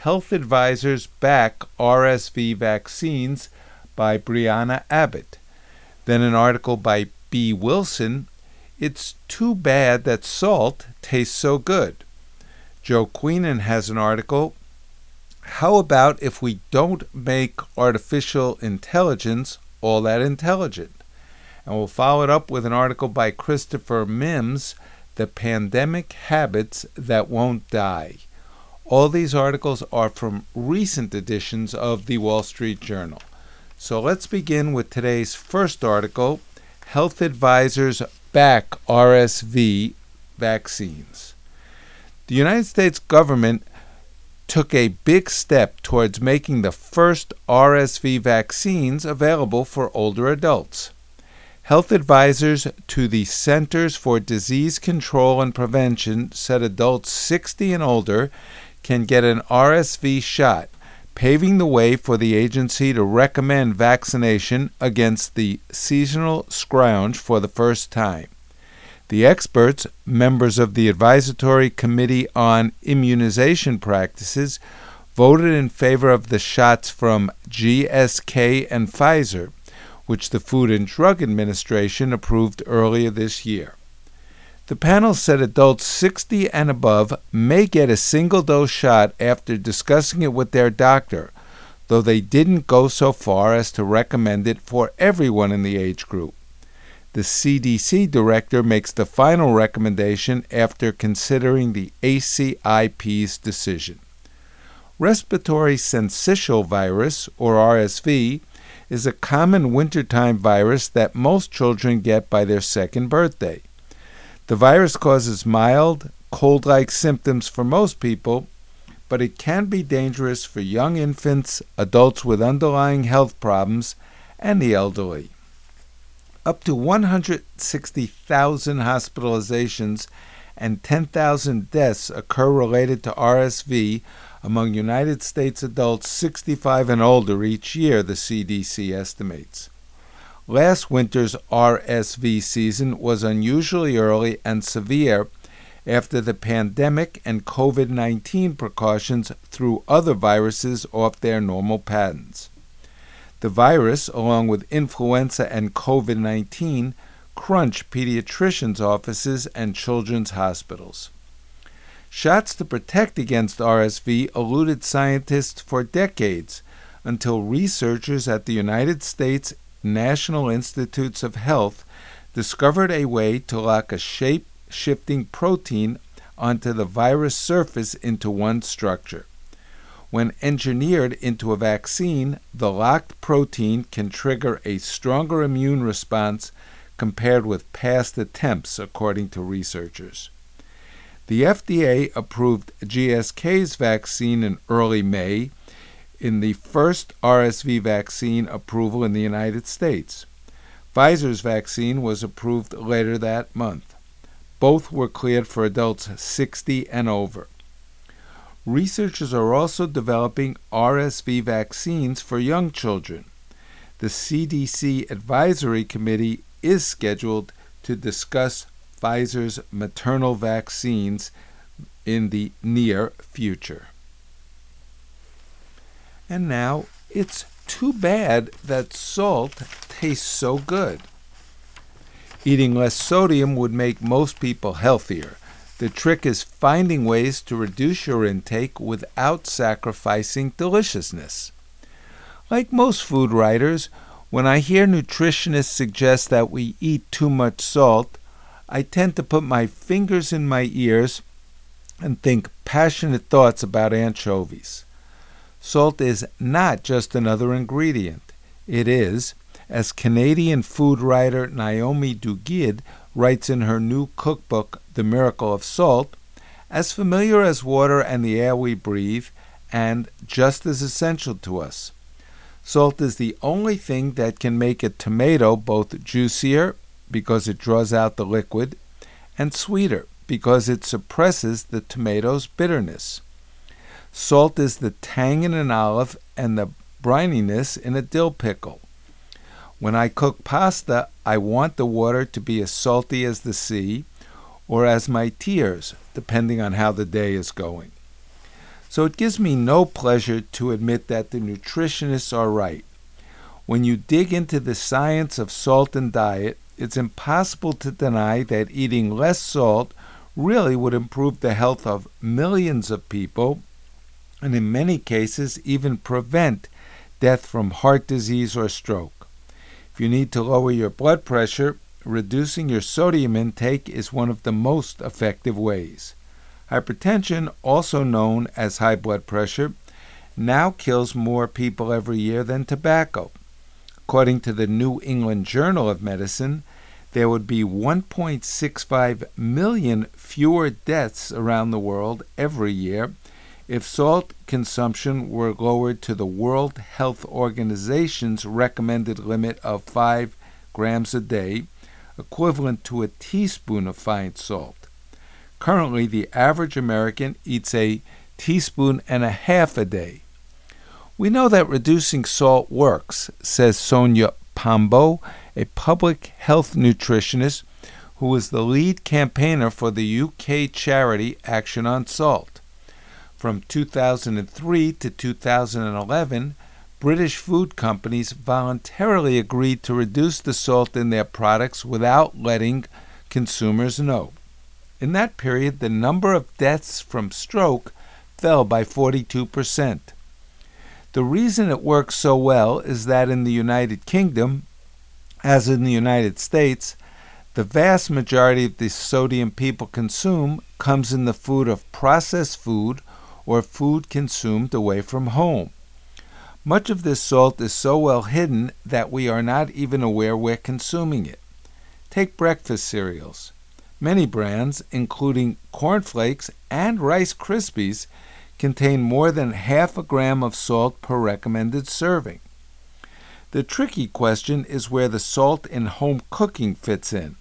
Health Advisors Back RSV Vaccines by Brianna Abbott. Then an article by Bee Wilson, It's Too Bad That Salt Tastes So Good. Joe Queenan has an article, How About If We Don't Make Artificial Intelligence All That Intelligent? And we'll follow it up with an article by Christopher Mims, The Pandemic Habits That Won't Die. All these articles are from recent editions of the Wall Street Journal. So let's begin with today's first article Health Advisors Back RSV Vaccines. The United States government took a big step towards making the first RSV vaccines available for older adults. Health advisors to the Centers for Disease Control and Prevention said adults 60 and older can get an RSV shot, paving the way for the agency to recommend vaccination against the seasonal scrounge for the first time. The experts, members of the Advisory Committee on Immunization Practices, voted in favor of the shots from GSK and Pfizer, which the Food and Drug Administration approved earlier this year. The panel said adults 60 and above may get a single dose shot after discussing it with their doctor, though they didn't go so far as to recommend it for everyone in the age group. The CDC director makes the final recommendation after considering the ACIP's decision. Respiratory syncytial virus, or RSV, is a common wintertime virus that most children get by their second birthday. The virus causes mild, cold like symptoms for most people, but it can be dangerous for young infants, adults with underlying health problems, and the elderly. Up to 160,000 hospitalizations and 10,000 deaths occur related to RSV among United States adults 65 and older each year, the CDC estimates. Last winter's RSV season was unusually early and severe after the pandemic and COVID 19 precautions threw other viruses off their normal patterns. The virus, along with influenza and COVID 19, crunch pediatricians' offices and children's hospitals. Shots to protect against RSV eluded scientists for decades until researchers at the United States National Institutes of Health discovered a way to lock a shape shifting protein onto the virus surface into one structure. When engineered into a vaccine, the locked protein can trigger a stronger immune response compared with past attempts, according to researchers. The FDA approved GSK's vaccine in early May in the first RSV vaccine approval in the United States. Pfizer's vaccine was approved later that month. Both were cleared for adults 60 and over. Researchers are also developing RSV vaccines for young children. The CDC Advisory Committee is scheduled to discuss Pfizer's maternal vaccines in the near future. And now it's too bad that salt tastes so good. Eating less sodium would make most people healthier. The trick is finding ways to reduce your intake without sacrificing deliciousness. Like most food writers, when I hear nutritionists suggest that we eat too much salt, I tend to put my fingers in my ears and think passionate thoughts about anchovies. Salt is not just another ingredient. It is, as Canadian food writer Naomi Duguid writes in her new cookbook, The Miracle of Salt, as familiar as water and the air we breathe, and just as essential to us. Salt is the only thing that can make a tomato both juicier because it draws out the liquid and sweeter because it suppresses the tomato's bitterness. Salt is the tang in an olive and the brininess in a dill pickle. When I cook pasta, I want the water to be as salty as the sea or as my tears, depending on how the day is going. So it gives me no pleasure to admit that the nutritionists are right. When you dig into the science of salt and diet, it's impossible to deny that eating less salt really would improve the health of millions of people and in many cases even prevent death from heart disease or stroke. If you need to lower your blood pressure, reducing your sodium intake is one of the most effective ways. Hypertension, also known as high blood pressure, now kills more people every year than tobacco. According to the New England Journal of Medicine, there would be 1.65 million fewer deaths around the world every year if salt consumption were lowered to the World Health Organization's recommended limit of 5 grams a day, equivalent to a teaspoon of fine salt. Currently, the average American eats a teaspoon and a half a day. We know that reducing salt works, says Sonia Pombo, a public health nutritionist who is the lead campaigner for the UK charity Action on Salt. From 2003 to 2011, British food companies voluntarily agreed to reduce the salt in their products without letting consumers know. In that period, the number of deaths from stroke fell by 42%. The reason it works so well is that in the United Kingdom, as in the United States, the vast majority of the sodium people consume comes in the food of processed food or food consumed away from home. Much of this salt is so well hidden that we are not even aware we're consuming it. Take breakfast cereals. Many brands, including Corn Flakes and Rice Krispies, contain more than half a gram of salt per recommended serving. The tricky question is where the salt in home cooking fits in.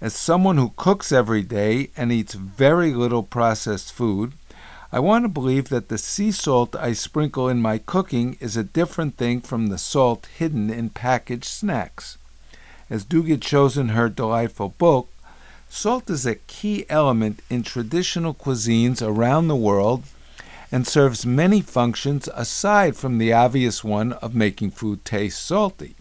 As someone who cooks every day and eats very little processed food, I want to believe that the sea salt I sprinkle in my cooking is a different thing from the salt hidden in packaged snacks. As Duguid shows in her delightful book, salt is a key element in traditional cuisines around the world and serves many functions aside from the obvious one of making food taste salty.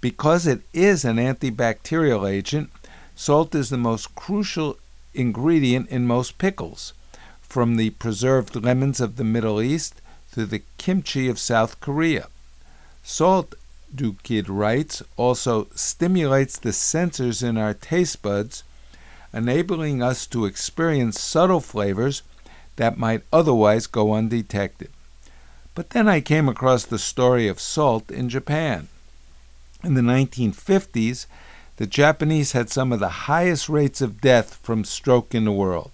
Because it is an antibacterial agent, salt is the most crucial ingredient in most pickles, from the preserved lemons of the Middle East to the kimchi of South Korea. Salt, Duguid writes, also stimulates the sensors in our taste buds, enabling us to experience subtle flavors that might otherwise go undetected. But then I came across the story of salt in Japan. In the 1950s, the Japanese had some of the highest rates of death from stroke in the world.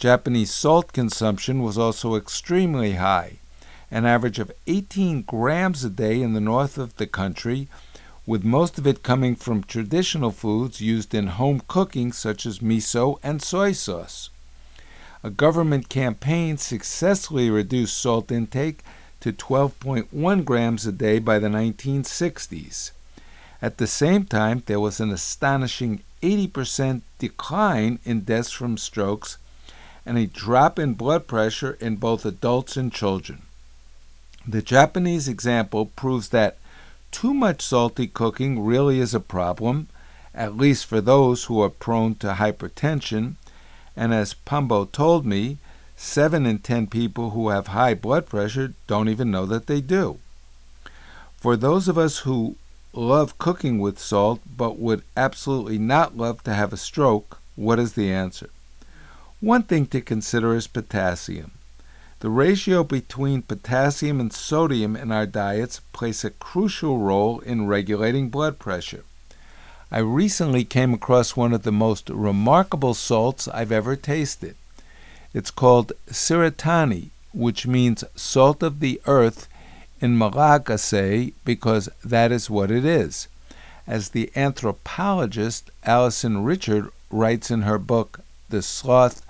Japanese salt consumption was also extremely high, an average of 18 grams a day in the north of the country, with most of it coming from traditional foods used in home cooking such as miso and soy sauce a government campaign successfully reduced salt intake to 12.1 grams a day by the 1960s. At the same time, there was an astonishing 80% decline in deaths from strokes and a drop in blood pressure in both adults and children. The Japanese example proves that too much salty cooking really is a problem, at least for those who are prone to hypertension and as Pombo told me, seven in ten people who have high blood pressure don't even know that they do. For those of us who love cooking with salt but would absolutely not love to have a stroke, what is the answer? One thing to consider is potassium. The ratio between potassium and sodium in our diets plays a crucial role in regulating blood pressure. I recently came across one of the most remarkable salts I've ever tasted. It's called Siratani, which means salt of the earth in Malagasy because that is what it is. As the anthropologist Alison Richard writes in her book, The Sloth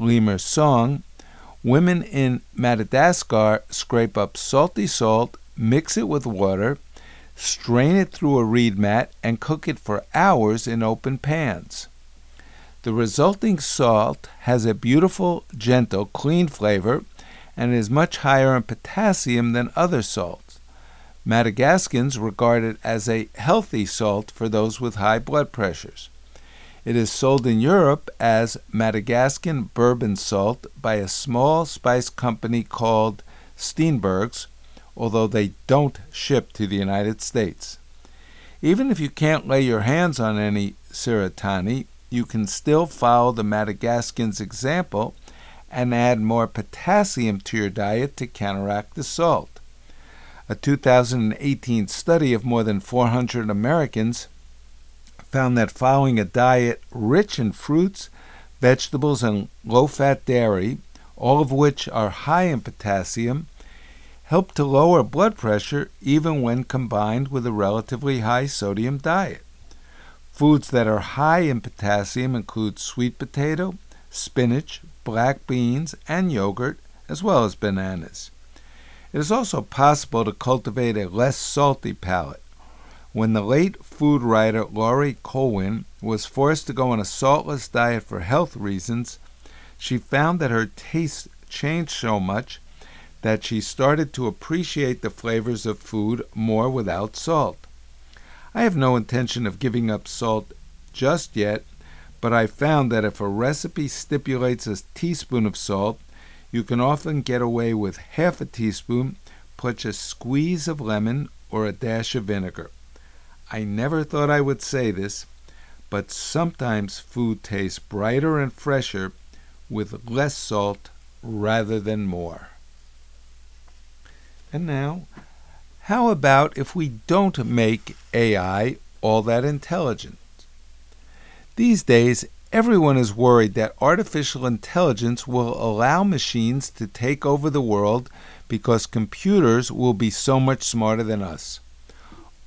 Lemur Song, women in Madagascar scrape up salty salt, mix it with water, strain it through a reed mat, and cook it for hours in open pans. The resulting salt has a beautiful, gentle, clean flavor and is much higher in potassium than other salts. Madagascans regard it as a healthy salt for those with high blood pressures. It is sold in Europe as Madagascan bourbon salt by a small spice company called Steenbergs, although they don't ship to the United States. Even if you can't lay your hands on any Tseretani, you can still follow the Madagascans' example and add more potassium to your diet to counteract the salt. A 2018 study of more than 400 Americans found that following a diet rich in fruits, vegetables, and low fat dairy, all of which are high in potassium, help to lower blood pressure even when combined with a relatively high sodium diet. Foods that are high in potassium include sweet potato, spinach, black beans, and yogurt, as well as bananas. It is also possible to cultivate a less salty palate. When the late food writer Laurie Colwin was forced to go on a saltless diet for health reasons, she found that her taste changed so much that she started to appreciate the flavors of food more without salt. I have no intention of giving up salt just yet, but I found that if a recipe stipulates a teaspoon of salt, you can often get away with half a teaspoon plus a squeeze of lemon or a dash of vinegar. I never thought I would say this, but sometimes food tastes brighter and fresher with less salt rather than more. And now, how about if we don't make AI all that intelligent? These days, everyone is worried that artificial intelligence will allow machines to take over the world because computers will be so much smarter than us.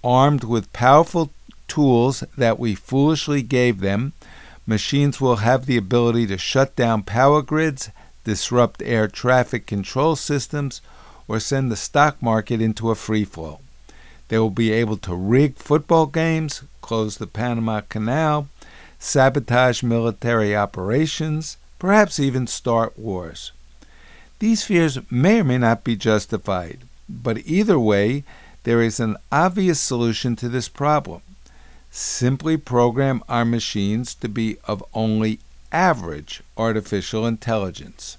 Armed with powerful tools that we foolishly gave them, machines will have the ability to shut down power grids, disrupt air traffic control systems, or send the stock market into a free flow. They will be able to rig football games, close the Panama Canal, sabotage military operations, perhaps even start wars. These fears may or may not be justified, but either way, there is an obvious solution to this problem. Simply program our machines to be of only average artificial intelligence.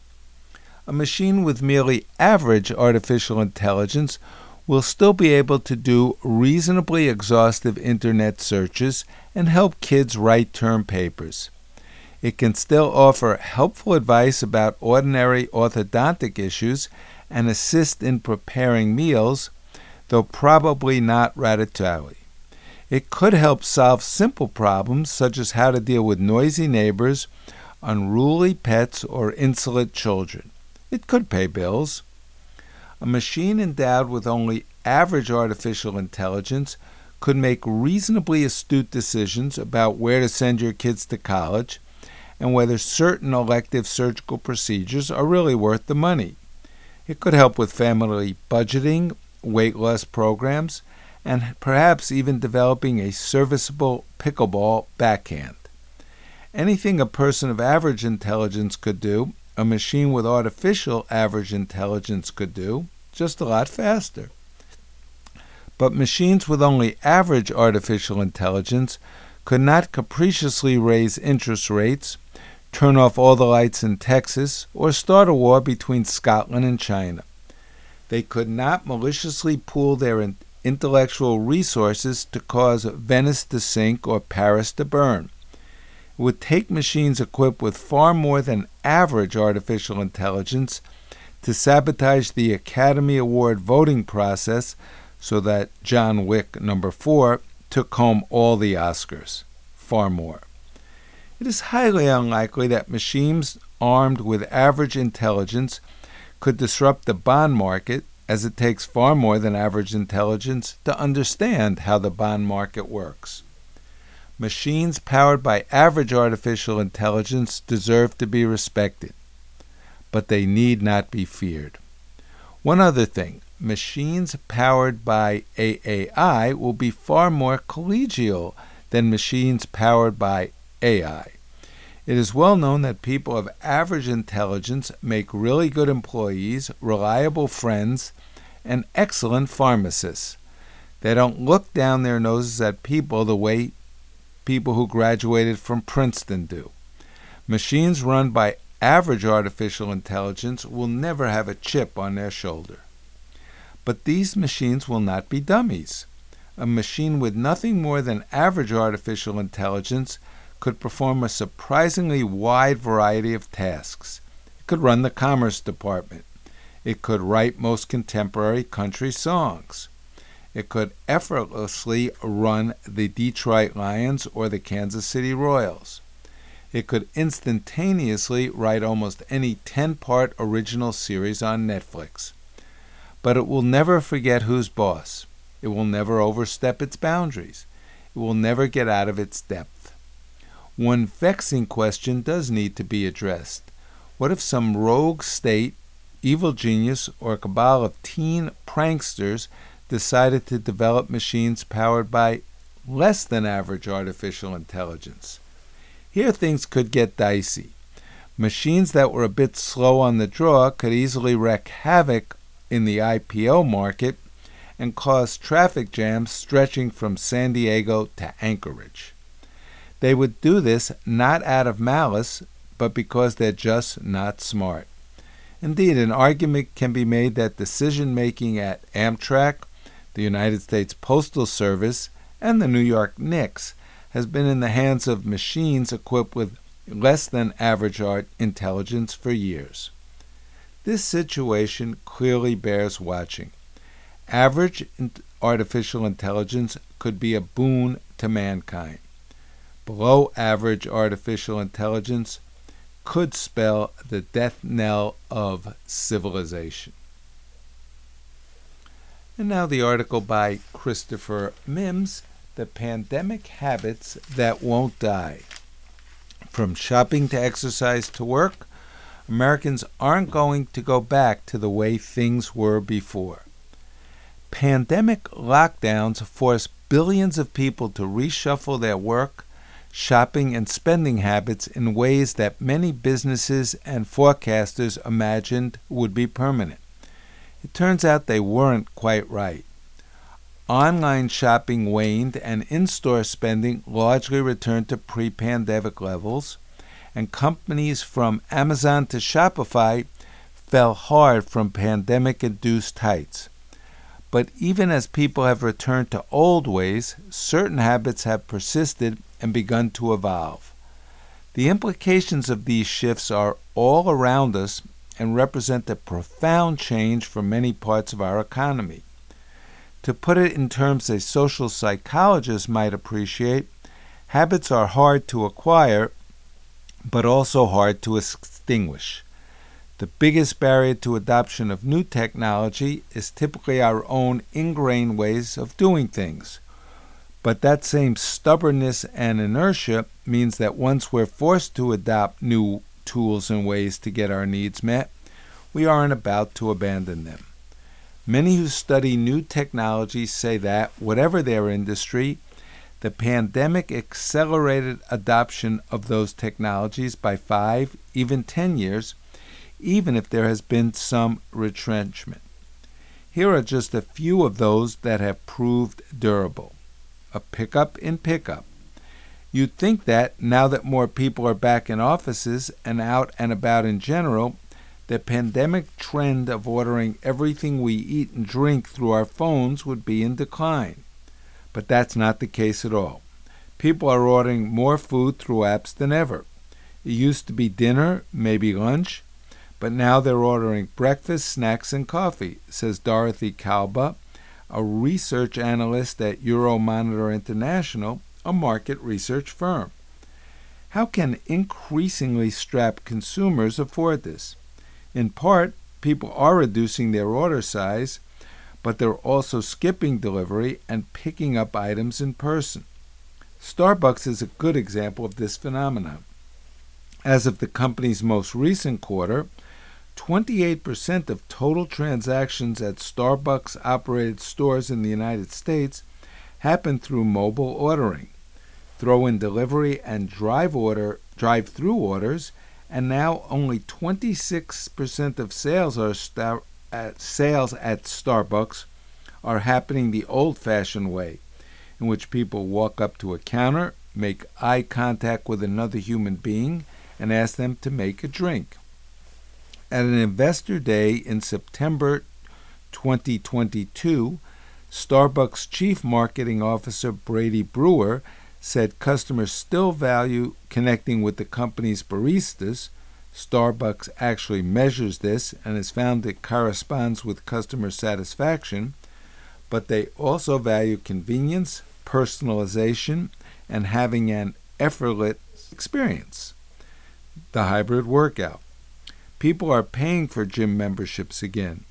A machine with merely average artificial intelligence will still be able to do reasonably exhaustive internet searches and help kids write term papers. It can still offer helpful advice about ordinary orthodontic issues and assist in preparing meals, though probably not ratatouille. It could help solve simple problems such as how to deal with noisy neighbors, unruly pets, or insolent children. It could pay bills. A machine endowed with only average artificial intelligence could make reasonably astute decisions about where to send your kids to college and whether certain elective surgical procedures are really worth the money. It could help with family budgeting, weight loss programs, and perhaps even developing a serviceable pickleball backhand. Anything a person of average intelligence could do, a machine with artificial average intelligence could do just a lot faster. But machines with only average artificial intelligence could not capriciously raise interest rates, turn off all the lights in Texas, or start a war between Scotland and China. They could not maliciously pool their intellectual resources to cause Venice to sink or Paris to burn. It would take machines equipped with far more than average artificial intelligence to sabotage the Academy Award voting process so that John Wick number 4 took home all the Oscars, far more. It is highly unlikely that machines armed with average intelligence could disrupt the bond market as it takes far more than average intelligence to understand how the bond market works. Machines powered by average artificial intelligence deserve to be respected, but they need not be feared. One other thing machines powered by AAI will be far more collegial than machines powered by AI. It is well known that people of average intelligence make really good employees, reliable friends, and excellent pharmacists. They don't look down their noses at people the way people who graduated from Princeton do. Machines run by average artificial intelligence will never have a chip on their shoulder. But these machines will not be dummies. A machine with nothing more than average artificial intelligence could perform a surprisingly wide variety of tasks. It could run the Commerce Department. It could write most contemporary country songs. It could effortlessly run the Detroit Lions or the Kansas City Royals. It could instantaneously write almost any 10 part original series on Netflix. But it will never forget who's boss. It will never overstep its boundaries. It will never get out of its depth. One vexing question does need to be addressed. What if some rogue state, evil genius, or cabal of teen pranksters decided to develop machines powered by less than average artificial intelligence? Here things could get dicey. Machines that were a bit slow on the draw could easily wreak havoc in the IPO market and cause traffic jams stretching from San Diego to Anchorage. They would do this not out of malice, but because they're just not smart. Indeed, an argument can be made that decision making at Amtrak, the United States Postal Service, and the New York Knicks has been in the hands of machines equipped with less than average art intelligence for years. This situation clearly bears watching. Average artificial intelligence could be a boon to mankind. Below average artificial intelligence could spell the death knell of civilization. And now the article by Christopher Mims the pandemic habits that won't die. From shopping to exercise to work, Americans aren't going to go back to the way things were before. Pandemic lockdowns force billions of people to reshuffle their work, shopping, and spending habits in ways that many businesses and forecasters imagined would be permanent. It turns out they weren't quite right. Online shopping waned and in store spending largely returned to pre pandemic levels, and companies from Amazon to Shopify fell hard from pandemic induced heights. But even as people have returned to old ways, certain habits have persisted and begun to evolve. The implications of these shifts are all around us and represent a profound change for many parts of our economy. To put it in terms a social psychologist might appreciate, habits are hard to acquire, but also hard to extinguish. The biggest barrier to adoption of new technology is typically our own ingrained ways of doing things. But that same stubbornness and inertia means that once we're forced to adopt new tools and ways to get our needs met, we aren't about to abandon them. Many who study new technologies say that, whatever their industry, the pandemic accelerated adoption of those technologies by five, even ten years, even if there has been some retrenchment. Here are just a few of those that have proved durable. A pickup in pickup. You'd think that now that more people are back in offices and out and about in general, the pandemic trend of ordering everything we eat and drink through our phones would be in decline. But that's not the case at all. People are ordering more food through apps than ever. It used to be dinner, maybe lunch, but now they're ordering breakfast, snacks, and coffee, says Dorothy Kalba, a research analyst at Euromonitor International, a market research firm. How can increasingly strapped consumers afford this? In part, people are reducing their order size, but they're also skipping delivery and picking up items in person. Starbucks is a good example of this phenomenon. As of the company's most recent quarter, 28% of total transactions at Starbucks operated stores in the United States happen through mobile ordering. Throw in delivery and drive order drive through orders, and now only 26% of sales are star, at sales at Starbucks are happening the old-fashioned way, in which people walk up to a counter, make eye contact with another human being, and ask them to make a drink. At an investor day in September 2022, Starbucks Chief Marketing Officer Brady Brewer said customers still value connecting with the company's baristas. Starbucks actually measures this and has found it corresponds with customer satisfaction, but they also value convenience, personalization, and having an effortless experience. The hybrid workout. People are paying for gym memberships again,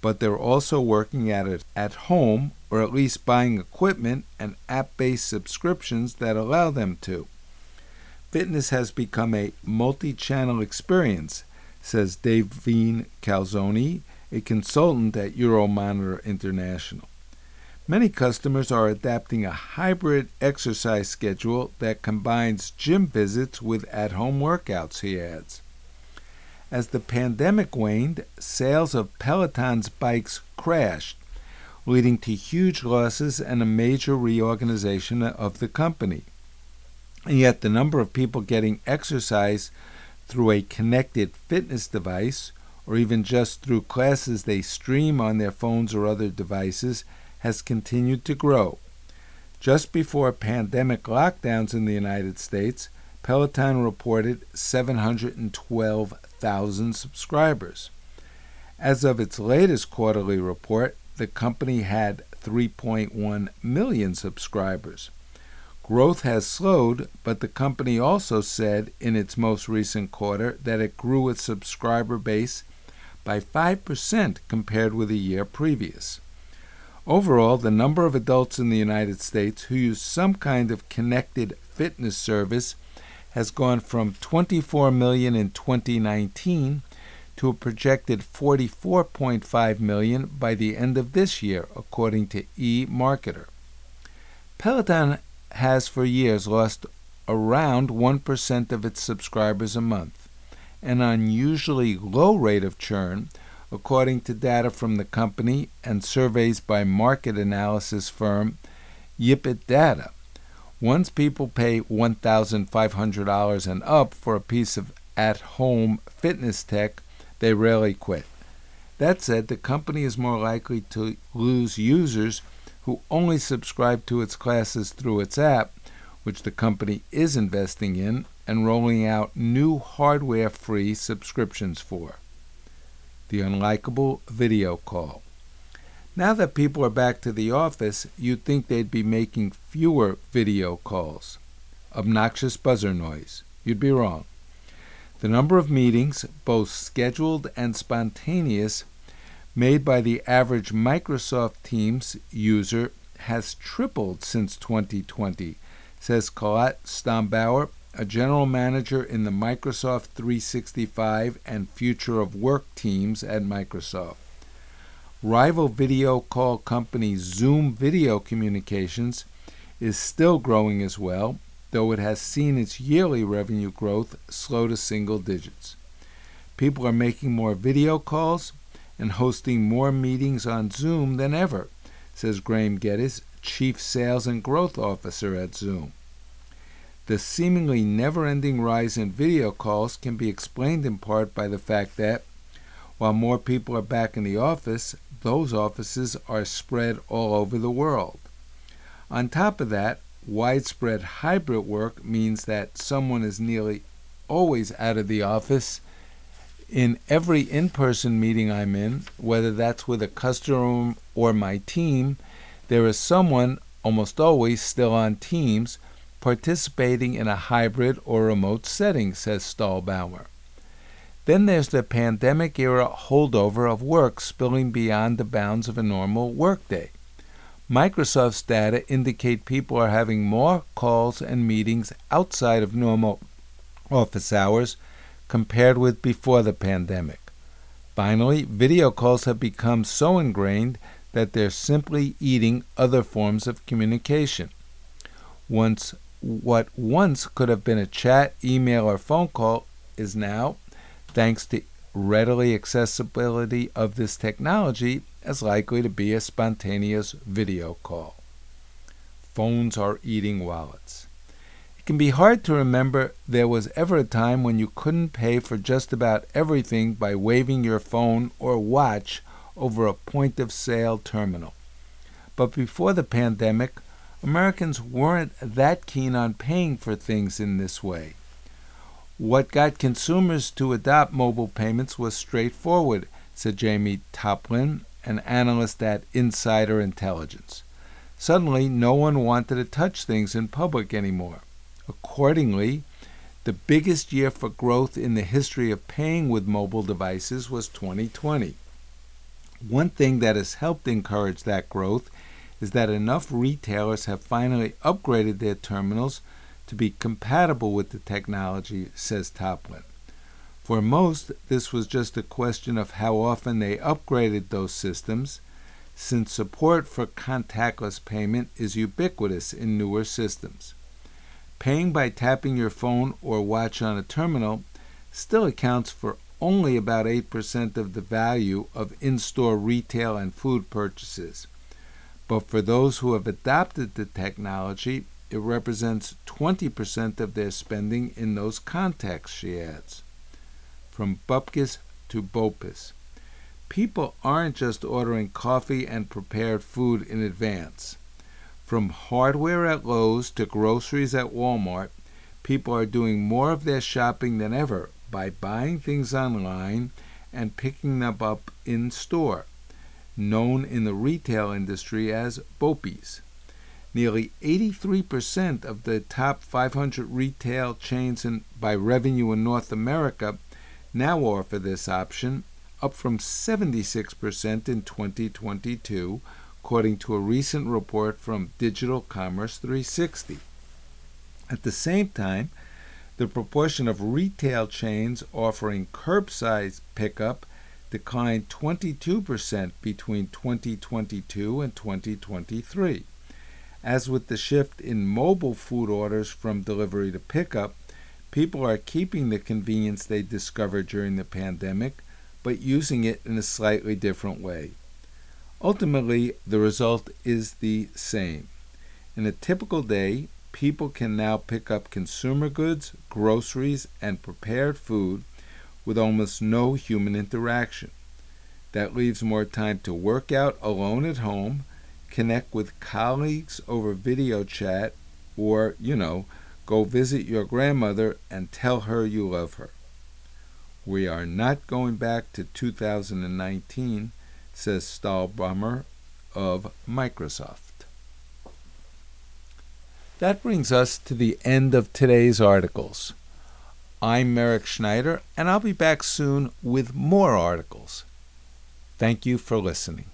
but they're also working at it at home or at least buying equipment and app based subscriptions that allow them to. Fitness has become a multi channel experience, says Davine Calzoni, a consultant at Euromonitor International. Many customers are adapting a hybrid exercise schedule that combines gym visits with at home workouts, he adds. As the pandemic waned, sales of Peloton's bikes crashed, leading to huge losses and a major reorganization of the company. And yet, the number of people getting exercise through a connected fitness device, or even just through classes they stream on their phones or other devices, has continued to grow. Just before pandemic lockdowns in the United States, Peloton reported 712,000 subscribers. As of its latest quarterly report, the company had 3.1 million subscribers. Growth has slowed, but the company also said in its most recent quarter that it grew its subscriber base by 5% compared with a year previous. Overall, the number of adults in the United States who use some kind of connected fitness service has gone from 24 million in 2019 to a projected 44.5 million by the end of this year, according to eMarketer. Peloton has for years lost around 1% of its subscribers a month, an unusually low rate of churn, according to data from the company and surveys by market analysis firm Yipit Data. Once people pay $1,500 and up for a piece of at home fitness tech, they rarely quit. That said, the company is more likely to lose users who only subscribe to its classes through its app, which the company is investing in and rolling out new hardware free subscriptions for. The unlikable video call. Now that people are back to the office, you'd think they'd be making fewer video calls. Obnoxious buzzer noise. You'd be wrong. The number of meetings, both scheduled and spontaneous, made by the average Microsoft Teams user has tripled since 2020, says Colette Stallbaumer, a general manager in the Microsoft 365 and Future of Work teams at Microsoft. Rival video call company Zoom Video Communications is still growing as well, though it has seen its yearly revenue growth slow to single digits. People are making more video calls and hosting more meetings on Zoom than ever, says Graeme Geddes, Chief Sales and Growth Officer at Zoom. The seemingly never ending rise in video calls can be explained in part by the fact that, while more people are back in the office, those offices are spread all over the world. On top of that, widespread hybrid work means that someone is nearly always out of the office. In every in person meeting I'm in, whether that's with a customer or my team, there is someone, almost always still on Teams, participating in a hybrid or remote setting, says Stallbaumer. Then there's the pandemic era holdover of work spilling beyond the bounds of a normal workday. Microsoft's data indicate people are having more calls and meetings outside of normal office hours compared with before the pandemic. Finally, video calls have become so ingrained that they're simply eating other forms of communication. Once what once could have been a chat, email, or phone call is now, thanks to readily accessibility of this technology, as likely to be a spontaneous video call. Phones are eating wallets. It can be hard to remember there was ever a time when you couldn't pay for just about everything by waving your phone or watch over a point of sale terminal. But before the pandemic, Americans weren't that keen on paying for things in this way. What got consumers to adopt mobile payments was straightforward, said Jaime Toplin, an analyst at Insider Intelligence. Suddenly, no one wanted to touch things in public anymore. Accordingly, the biggest year for growth in the history of paying with mobile devices was 2020. One thing that has helped encourage that growth is that enough retailers have finally upgraded their terminals to be compatible with the technology, says Toplin. For most, this was just a question of how often they upgraded those systems, since support for contactless payment is ubiquitous in newer systems. Paying by tapping your phone or watch on a terminal still accounts for only about 8% of the value of in store retail and food purchases. But for those who have adopted the technology, it represents 20% of their spending in those contexts, she adds. From Bupkis to Bopis. People aren't just ordering coffee and prepared food in advance. From hardware at Lowe's to groceries at Walmart, people are doing more of their shopping than ever by buying things online and picking them up in store, known in the retail industry as BOPIS. Nearly 83% of the top 500 retail chains in, by revenue in North America now offer this option, up from 76% in 2022 according to a recent report from Digital Commerce 360. At the same time, the proportion of retail chains offering curbside pickup declined 22% between 2022 and 2023. As with the shift in mobile food orders from delivery to pickup, people are keeping the convenience they discovered during the pandemic, but using it in a slightly different way. Ultimately, the result is the same. In a typical day, people can now pick up consumer goods, groceries, and prepared food with almost no human interaction. That leaves more time to work out alone at home, connect with colleagues over video chat, or, you know, go visit your grandmother and tell her you love her. We are not going back to 2019 says Stallbaumer of Microsoft. That brings us to the end of today's articles. I'm Merrick Schneider, and I'll be back soon with more articles. Thank you for listening.